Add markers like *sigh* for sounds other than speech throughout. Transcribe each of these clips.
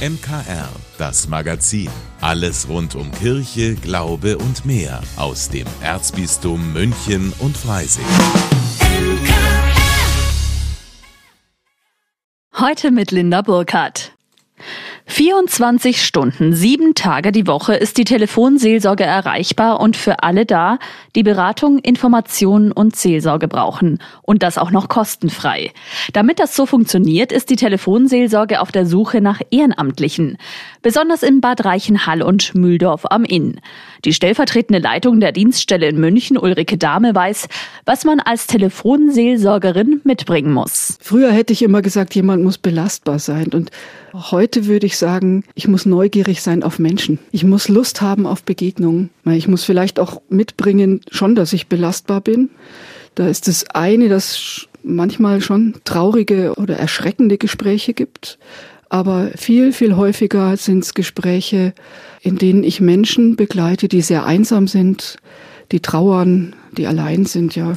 MKR, das Magazin. Alles rund um Kirche, Glaube und mehr aus dem Erzbistum München und Freising. Heute mit Linda Burkhardt. 24 Stunden, sieben Tage die Woche ist die Telefonseelsorge erreichbar und für alle da, die Beratung, Informationen und Seelsorge brauchen. Und das auch noch kostenfrei. Damit das so funktioniert, ist die Telefonseelsorge auf der Suche nach Ehrenamtlichen. Besonders in Bad Reichenhall und Mühldorf am Inn. Die stellvertretende Leitung der Dienststelle in München, Ulrike Dahme, weiß, was man als Telefonseelsorgerin mitbringen muss. Früher hätte ich immer gesagt, jemand muss belastbar sein. Und heute würde ich sagen, ich muss neugierig sein auf Menschen. Ich muss Lust haben auf Begegnungen. Ich muss vielleicht auch mitbringen, schon, dass ich belastbar bin. Da ist das eine, dass manchmal schon traurige oder erschreckende Gespräche gibt. Aber viel, viel häufiger sind es Gespräche, in denen ich Menschen begleite, die sehr einsam sind, die trauern, die allein sind, ja.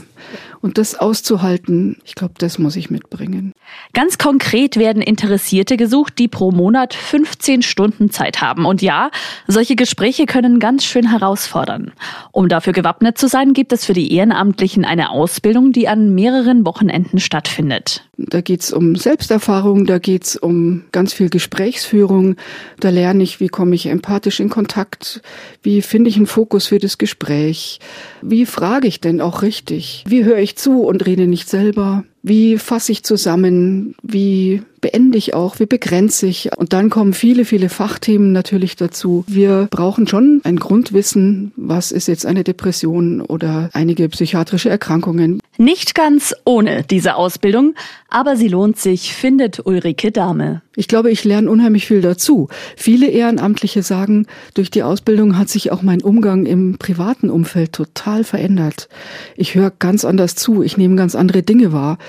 Und das auszuhalten, ich glaube, das muss ich mitbringen. Ganz konkret werden Interessierte gesucht, die pro Monat 15 Stunden Zeit haben. Und ja, solche Gespräche können ganz schön herausfordern. Um dafür gewappnet zu sein, gibt es für die Ehrenamtlichen eine Ausbildung, die an mehreren Wochenenden stattfindet. Da geht's um Selbsterfahrung, da geht's um ganz viel Gesprächsführung. Da lerne ich, wie komme ich empathisch in Kontakt, wie finde ich einen Fokus für das Gespräch, wie frage ich denn auch richtig, wie höre ich ich zu und rede nicht selber? Wie fasse ich zusammen? Wie beende ich auch? Wie begrenze ich? Und dann kommen viele, viele Fachthemen natürlich dazu. Wir brauchen schon ein Grundwissen, was ist jetzt eine Depression oder einige psychiatrische Erkrankungen. Nicht ganz ohne diese Ausbildung, aber sie lohnt sich, findet Ulrike Dahme. Ich glaube, ich lerne unheimlich viel dazu. Viele Ehrenamtliche sagen, durch die Ausbildung hat sich auch mein Umgang im privaten Umfeld total verändert. Ich höre ganz anders zu, ich nehme ganz andere Dinge wahr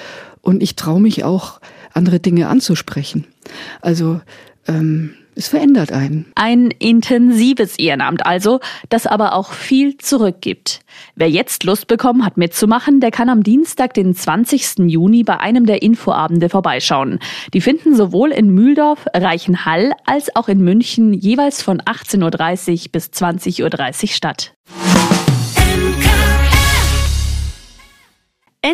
und ich traue mich auch, andere Dinge anzusprechen. Also ähm, es verändert einen. Ein intensives Ehrenamt also, das aber auch viel zurückgibt. Wer jetzt Lust bekommen hat mitzumachen, der kann am Dienstag, den 20. Juni bei einem der Infoabende vorbeischauen. Die finden sowohl in Mühldorf, Reichenhall als auch in München jeweils von 18.30 Uhr bis 20.30 Uhr statt.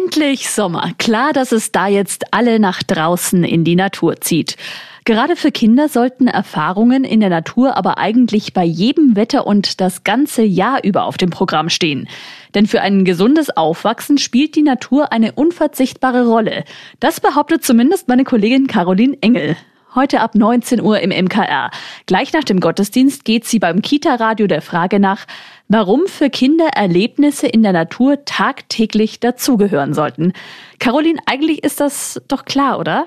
Endlich Sommer. Klar, dass es da jetzt alle nach draußen in die Natur zieht. Gerade für Kinder sollten Erfahrungen in der Natur aber eigentlich bei jedem Wetter und das ganze Jahr über auf dem Programm stehen. Denn für ein gesundes Aufwachsen spielt die Natur eine unverzichtbare Rolle. Das behauptet zumindest meine Kollegin Caroline Engel. Heute ab 19 Uhr im MKR. Gleich nach dem Gottesdienst geht sie beim Kita-Radio der Frage nach, warum für Kinder Erlebnisse in der Natur tagtäglich dazugehören sollten. Caroline, eigentlich ist das doch klar, oder?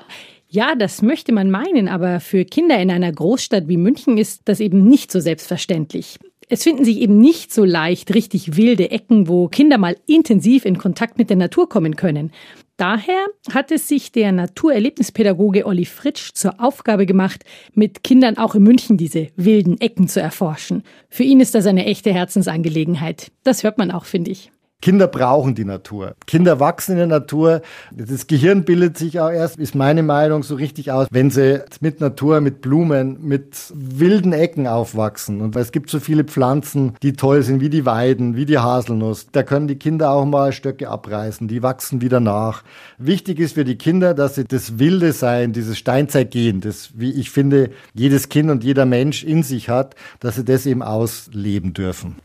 Ja, das möchte man meinen, aber für Kinder in einer Großstadt wie München ist das eben nicht so selbstverständlich. Es finden sich eben nicht so leicht richtig wilde Ecken, wo Kinder mal intensiv in Kontakt mit der Natur kommen können. Daher hat es sich der Naturerlebnispädagoge Olli Fritsch zur Aufgabe gemacht, mit Kindern auch in München diese wilden Ecken zu erforschen. Für ihn ist das eine echte Herzensangelegenheit. Das hört man auch, finde ich. Kinder brauchen die Natur. Kinder wachsen in der Natur. Das Gehirn bildet sich auch erst, ist meine Meinung, so richtig aus, wenn sie mit Natur, mit Blumen, mit wilden Ecken aufwachsen. Und es gibt so viele Pflanzen, die toll sind, wie die Weiden, wie die Haselnuss. Da können die Kinder auch mal Stöcke abreißen. Die wachsen wieder nach. Wichtig ist für die Kinder, dass sie das wilde Sein, dieses Steinzeitgehen, das, wie ich finde, jedes Kind und jeder Mensch in sich hat, dass sie das eben ausleben dürfen.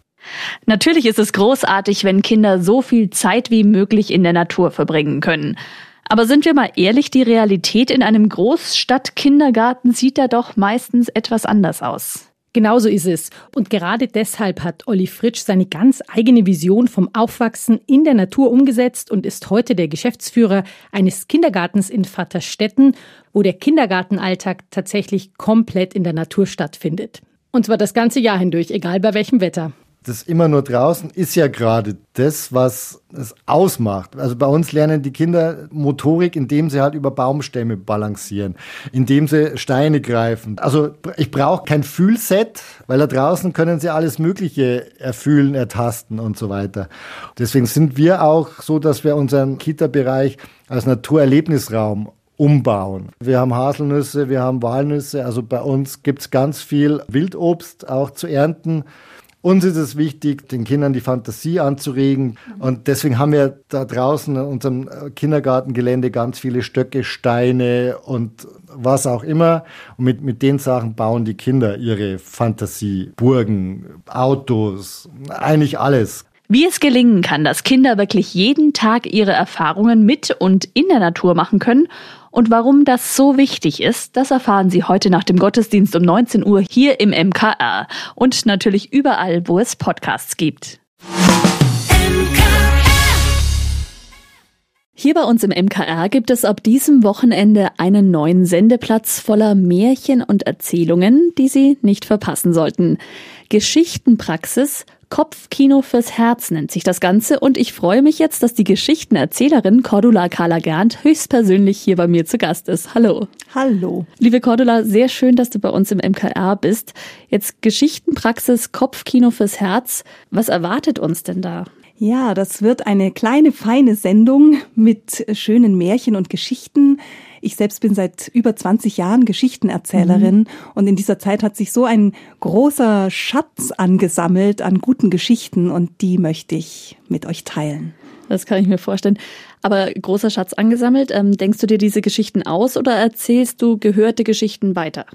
Natürlich ist es großartig, wenn Kinder so viel Zeit wie möglich in der Natur verbringen können. Aber sind wir mal ehrlich, die Realität in einem Großstadtkindergarten sieht da doch meistens etwas anders aus. Genauso ist es. Und gerade deshalb hat Olli Fritsch seine ganz eigene Vision vom Aufwachsen in der Natur umgesetzt und ist heute der Geschäftsführer eines Kindergartens in Vaterstetten, wo der Kindergartenalltag tatsächlich komplett in der Natur stattfindet. Und zwar das ganze Jahr hindurch, egal bei welchem Wetter das immer nur draußen ist ja gerade das, was es ausmacht. Also bei uns lernen die Kinder Motorik, indem sie halt über Baumstämme balancieren, indem sie Steine greifen. Also ich brauche kein Fühlset, weil da draußen können sie alles Mögliche erfühlen, ertasten und so weiter. Deswegen sind wir auch so, dass wir unseren Kita-Bereich als Naturerlebnisraum umbauen. Wir haben Haselnüsse, wir haben Walnüsse, also bei uns gibt es ganz viel Wildobst auch zu ernten. Uns ist es wichtig, den Kindern die Fantasie anzuregen. Und deswegen haben wir da draußen in unserem Kindergartengelände ganz viele Stöcke, Steine und was auch immer. Und mit, mit den Sachen bauen die Kinder ihre Fantasie. Burgen, Autos, eigentlich alles. Wie es gelingen kann, dass Kinder wirklich jeden Tag ihre Erfahrungen mit und in der Natur machen können und warum das so wichtig ist, das erfahren Sie heute nach dem Gottesdienst um 19 Uhr hier im MKR und natürlich überall, wo es Podcasts gibt. Hier bei uns im MKR gibt es ab diesem Wochenende einen neuen Sendeplatz voller Märchen und Erzählungen, die Sie nicht verpassen sollten. Geschichtenpraxis Kopfkino fürs Herz nennt sich das Ganze und ich freue mich jetzt, dass die Geschichtenerzählerin Cordula Carla Gernt höchstpersönlich hier bei mir zu Gast ist. Hallo. Hallo. Liebe Cordula, sehr schön, dass du bei uns im MKR bist. Jetzt Geschichtenpraxis Kopfkino fürs Herz. Was erwartet uns denn da? Ja, das wird eine kleine, feine Sendung mit schönen Märchen und Geschichten. Ich selbst bin seit über 20 Jahren Geschichtenerzählerin mhm. und in dieser Zeit hat sich so ein großer Schatz angesammelt an guten Geschichten und die möchte ich mit euch teilen. Das kann ich mir vorstellen. Aber großer Schatz angesammelt. Ähm, denkst du dir diese Geschichten aus oder erzählst du gehörte Geschichten weiter?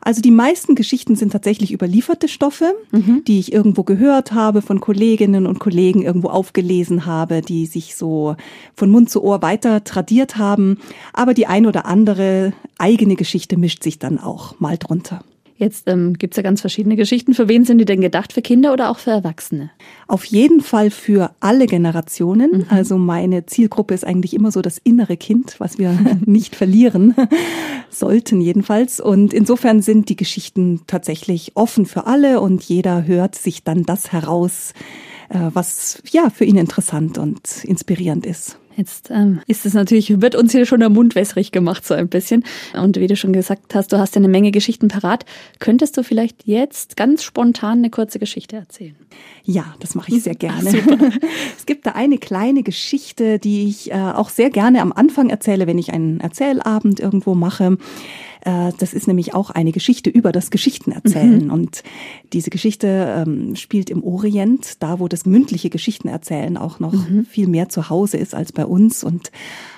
Also die meisten Geschichten sind tatsächlich überlieferte Stoffe, mhm. die ich irgendwo gehört habe, von Kolleginnen und Kollegen irgendwo aufgelesen habe, die sich so von Mund zu Ohr weiter tradiert haben. Aber die ein oder andere eigene Geschichte mischt sich dann auch mal drunter. Jetzt ähm, gibt es ja ganz verschiedene Geschichten. Für wen sind die denn gedacht? Für Kinder oder auch für Erwachsene? Auf jeden Fall für alle Generationen. Mhm. Also meine Zielgruppe ist eigentlich immer so das innere Kind, was wir *laughs* nicht verlieren *laughs* sollten jedenfalls. Und insofern sind die Geschichten tatsächlich offen für alle und jeder hört sich dann das heraus, äh, was ja für ihn interessant und inspirierend ist. Jetzt ähm, ist es natürlich, wird uns hier schon der Mund wässrig gemacht, so ein bisschen. Und wie du schon gesagt hast, du hast ja eine Menge Geschichten parat. Könntest du vielleicht jetzt ganz spontan eine kurze Geschichte erzählen? Ja, das mache ich sehr gerne. *laughs* Ach, *laughs* es gibt da eine kleine Geschichte, die ich äh, auch sehr gerne am Anfang erzähle, wenn ich einen Erzählabend irgendwo mache. Äh, das ist nämlich auch eine Geschichte über das Geschichtenerzählen. Mhm. Und diese Geschichte ähm, spielt im Orient, da wo das mündliche Geschichtenerzählen auch noch mhm. viel mehr zu Hause ist als bei uns und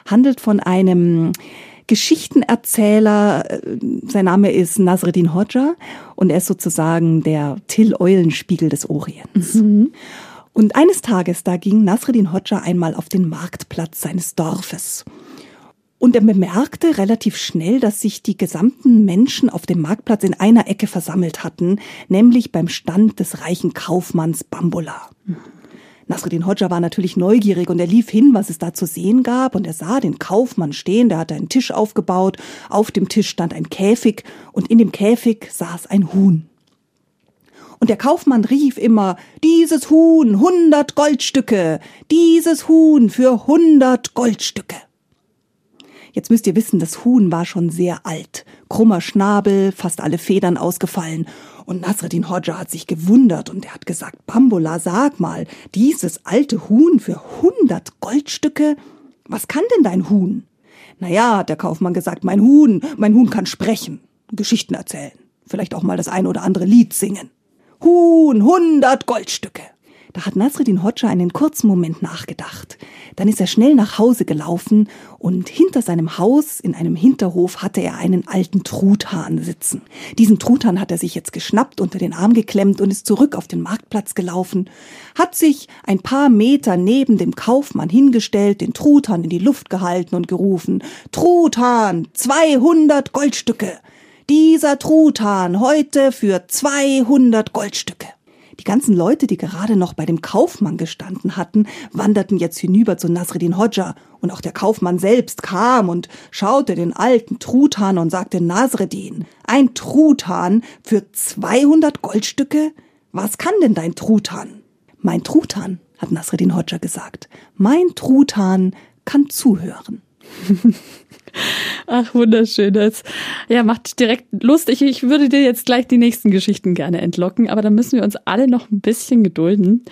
handelt von einem Geschichtenerzähler, äh, sein Name ist Nasreddin Hodja und er ist sozusagen der Till Eulenspiegel des Orients. Mhm. Und eines Tages, da ging Nasreddin Hodja einmal auf den Marktplatz seines Dorfes. Und er bemerkte relativ schnell, dass sich die gesamten Menschen auf dem Marktplatz in einer Ecke versammelt hatten, nämlich beim Stand des reichen Kaufmanns Bambula. Nasruddin Hodja war natürlich neugierig und er lief hin, was es da zu sehen gab, und er sah den Kaufmann stehen, der hatte einen Tisch aufgebaut, auf dem Tisch stand ein Käfig, und in dem Käfig saß ein Huhn. Und der Kaufmann rief immer, dieses Huhn, hundert Goldstücke, dieses Huhn für hundert Goldstücke. Jetzt müsst ihr wissen, das Huhn war schon sehr alt. Krummer Schnabel, fast alle Federn ausgefallen. Und Nasreddin Hodja hat sich gewundert und er hat gesagt, Bambola, sag mal, dieses alte Huhn für hundert Goldstücke? Was kann denn dein Huhn? Naja, hat der Kaufmann gesagt, mein Huhn, mein Huhn kann sprechen, Geschichten erzählen, vielleicht auch mal das ein oder andere Lied singen. Huhn, hundert Goldstücke. Da hat Nasreddin Hodja einen kurzen Moment nachgedacht. Dann ist er schnell nach Hause gelaufen und hinter seinem Haus in einem Hinterhof hatte er einen alten Truthahn sitzen. Diesen Truthahn hat er sich jetzt geschnappt, unter den Arm geklemmt und ist zurück auf den Marktplatz gelaufen, hat sich ein paar Meter neben dem Kaufmann hingestellt, den Truthahn in die Luft gehalten und gerufen, Truthahn, 200 Goldstücke! Dieser Truthahn heute für 200 Goldstücke. Die ganzen Leute, die gerade noch bei dem Kaufmann gestanden hatten, wanderten jetzt hinüber zu Nasreddin Hodja und auch der Kaufmann selbst kam und schaute den alten Truthahn und sagte Nasreddin, ein Truthahn für 200 Goldstücke? Was kann denn dein Truthahn? Mein Truthahn, hat Nasreddin Hodja gesagt, mein Truthahn kann zuhören. *laughs* Ach, wunderschön. Das ja, macht direkt Lust. Ich, ich würde dir jetzt gleich die nächsten Geschichten gerne entlocken, aber da müssen wir uns alle noch ein bisschen gedulden.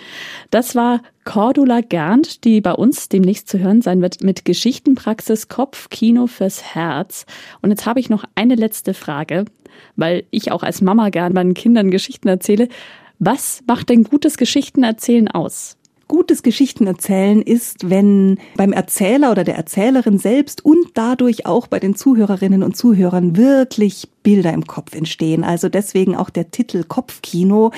Das war Cordula Gernt, die bei uns demnächst zu hören sein wird mit Geschichtenpraxis Kopfkino fürs Herz. Und jetzt habe ich noch eine letzte Frage, weil ich auch als Mama gern meinen Kindern Geschichten erzähle. Was macht denn gutes Geschichtenerzählen aus? Gutes Geschichtenerzählen ist, wenn beim Erzähler oder der Erzählerin selbst und dadurch auch bei den Zuhörerinnen und Zuhörern wirklich Bilder im Kopf entstehen. Also deswegen auch der Titel Kopfkino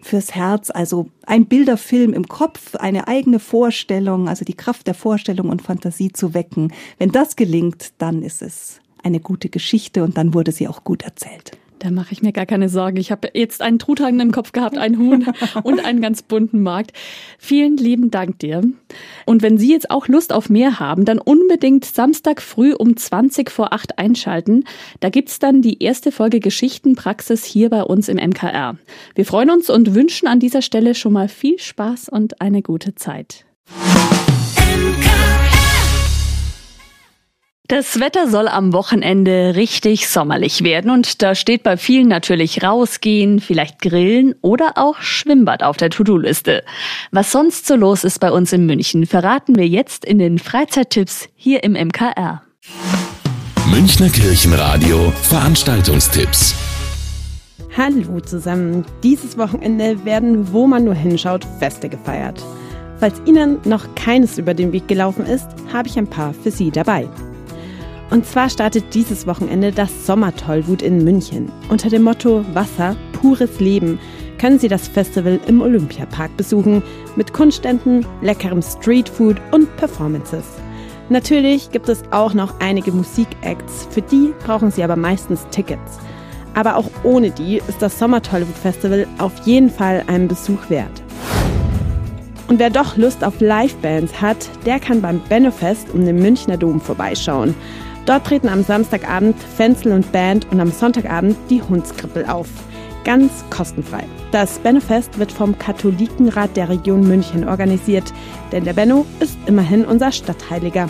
fürs Herz, also ein Bilderfilm im Kopf, eine eigene Vorstellung, also die Kraft der Vorstellung und Fantasie zu wecken. Wenn das gelingt, dann ist es eine gute Geschichte und dann wurde sie auch gut erzählt. Da mache ich mir gar keine Sorgen. Ich habe jetzt einen Truthagen im Kopf gehabt, einen Huhn *laughs* und einen ganz bunten Markt. Vielen lieben Dank dir. Und wenn Sie jetzt auch Lust auf mehr haben, dann unbedingt Samstag früh um 20 vor 8 einschalten. Da gibt's dann die erste Folge Geschichtenpraxis hier bei uns im MKR. Wir freuen uns und wünschen an dieser Stelle schon mal viel Spaß und eine gute Zeit. Das Wetter soll am Wochenende richtig sommerlich werden und da steht bei vielen natürlich rausgehen, vielleicht grillen oder auch Schwimmbad auf der To-Do-Liste. Was sonst so los ist bei uns in München, verraten wir jetzt in den Freizeittipps hier im MKR. Münchner Kirchenradio Veranstaltungstipps. Hallo zusammen. Dieses Wochenende werden, wo man nur hinschaut, Feste gefeiert. Falls Ihnen noch keines über den Weg gelaufen ist, habe ich ein paar für Sie dabei. Und zwar startet dieses Wochenende das Sommertollwut in München. Unter dem Motto Wasser, pures Leben können Sie das Festival im Olympiapark besuchen mit Kunstständen, leckerem Streetfood und Performances. Natürlich gibt es auch noch einige Musikacts, für die brauchen Sie aber meistens Tickets. Aber auch ohne die ist das Sommertollwut Festival auf jeden Fall einen Besuch wert. Und wer doch Lust auf Livebands hat, der kann beim Bennofest um den Münchner Dom vorbeischauen. Dort treten am Samstagabend Fenzel und Band und am Sonntagabend die Hundskrippel auf. Ganz kostenfrei. Das Bennofest wird vom Katholikenrat der Region München organisiert, denn der Benno ist immerhin unser Stadtheiliger.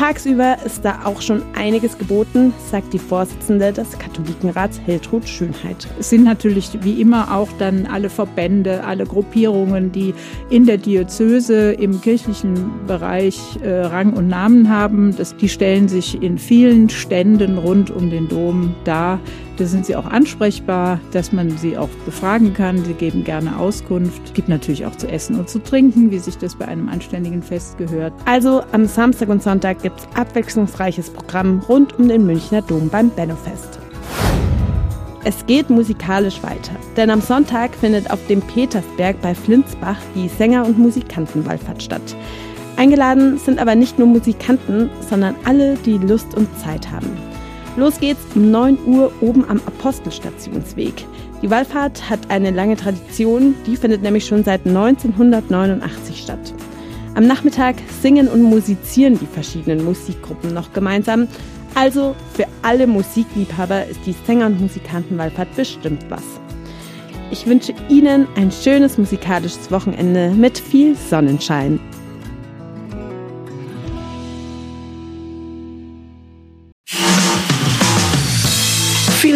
Tagsüber ist da auch schon einiges geboten, sagt die Vorsitzende des Katholikenrats Hiltrud Schönheit. Es sind natürlich wie immer auch dann alle Verbände, alle Gruppierungen, die in der Diözese im kirchlichen Bereich äh, Rang und Namen haben. Das, die stellen sich in vielen Ständen rund um den Dom dar. Da sind sie auch ansprechbar, dass man sie auch befragen kann. Sie geben gerne Auskunft. Es gibt natürlich auch zu essen und zu trinken, wie sich das bei einem anständigen Fest gehört. Also am Samstag und Sonntag gibt es abwechslungsreiches Programm rund um den Münchner Dom beim Bennofest. Es geht musikalisch weiter, denn am Sonntag findet auf dem Petersberg bei Flinsbach die Sänger- und Musikantenwallfahrt statt. Eingeladen sind aber nicht nur Musikanten, sondern alle, die Lust und Zeit haben. Los geht's um 9 Uhr oben am Apostelstationsweg. Die Wallfahrt hat eine lange Tradition, die findet nämlich schon seit 1989 statt. Am Nachmittag singen und musizieren die verschiedenen Musikgruppen noch gemeinsam. Also für alle Musikliebhaber ist die Sänger- und Musikantenwallfahrt bestimmt was. Ich wünsche Ihnen ein schönes musikalisches Wochenende mit viel Sonnenschein.